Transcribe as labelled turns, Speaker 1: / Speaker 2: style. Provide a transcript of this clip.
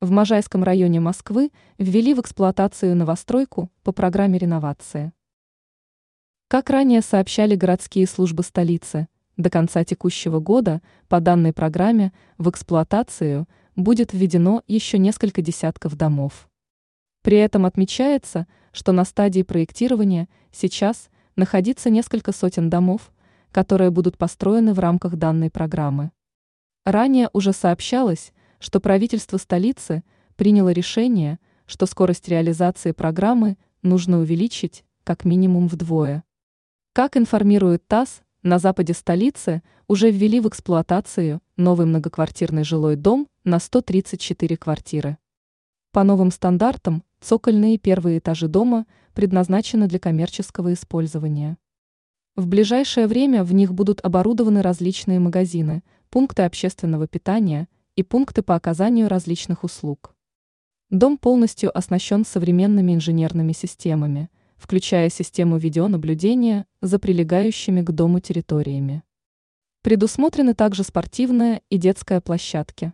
Speaker 1: В Можайском районе Москвы ввели в эксплуатацию новостройку по программе реновации. Как ранее сообщали городские службы столицы, до конца текущего года по данной программе в эксплуатацию будет введено еще несколько десятков домов. При этом отмечается, что на стадии проектирования сейчас находится несколько сотен домов, которые будут построены в рамках данной программы. Ранее уже сообщалось, что правительство столицы приняло решение, что скорость реализации программы нужно увеличить как минимум вдвое. Как информирует ТАСС, на западе столицы уже ввели в эксплуатацию новый многоквартирный жилой дом на 134 квартиры. По новым стандартам цокольные первые этажи дома предназначены для коммерческого использования. В ближайшее время в них будут оборудованы различные магазины, пункты общественного питания – и пункты по оказанию различных услуг. Дом полностью оснащен современными инженерными системами, включая систему видеонаблюдения за прилегающими к дому территориями. Предусмотрены также спортивная и детская площадки.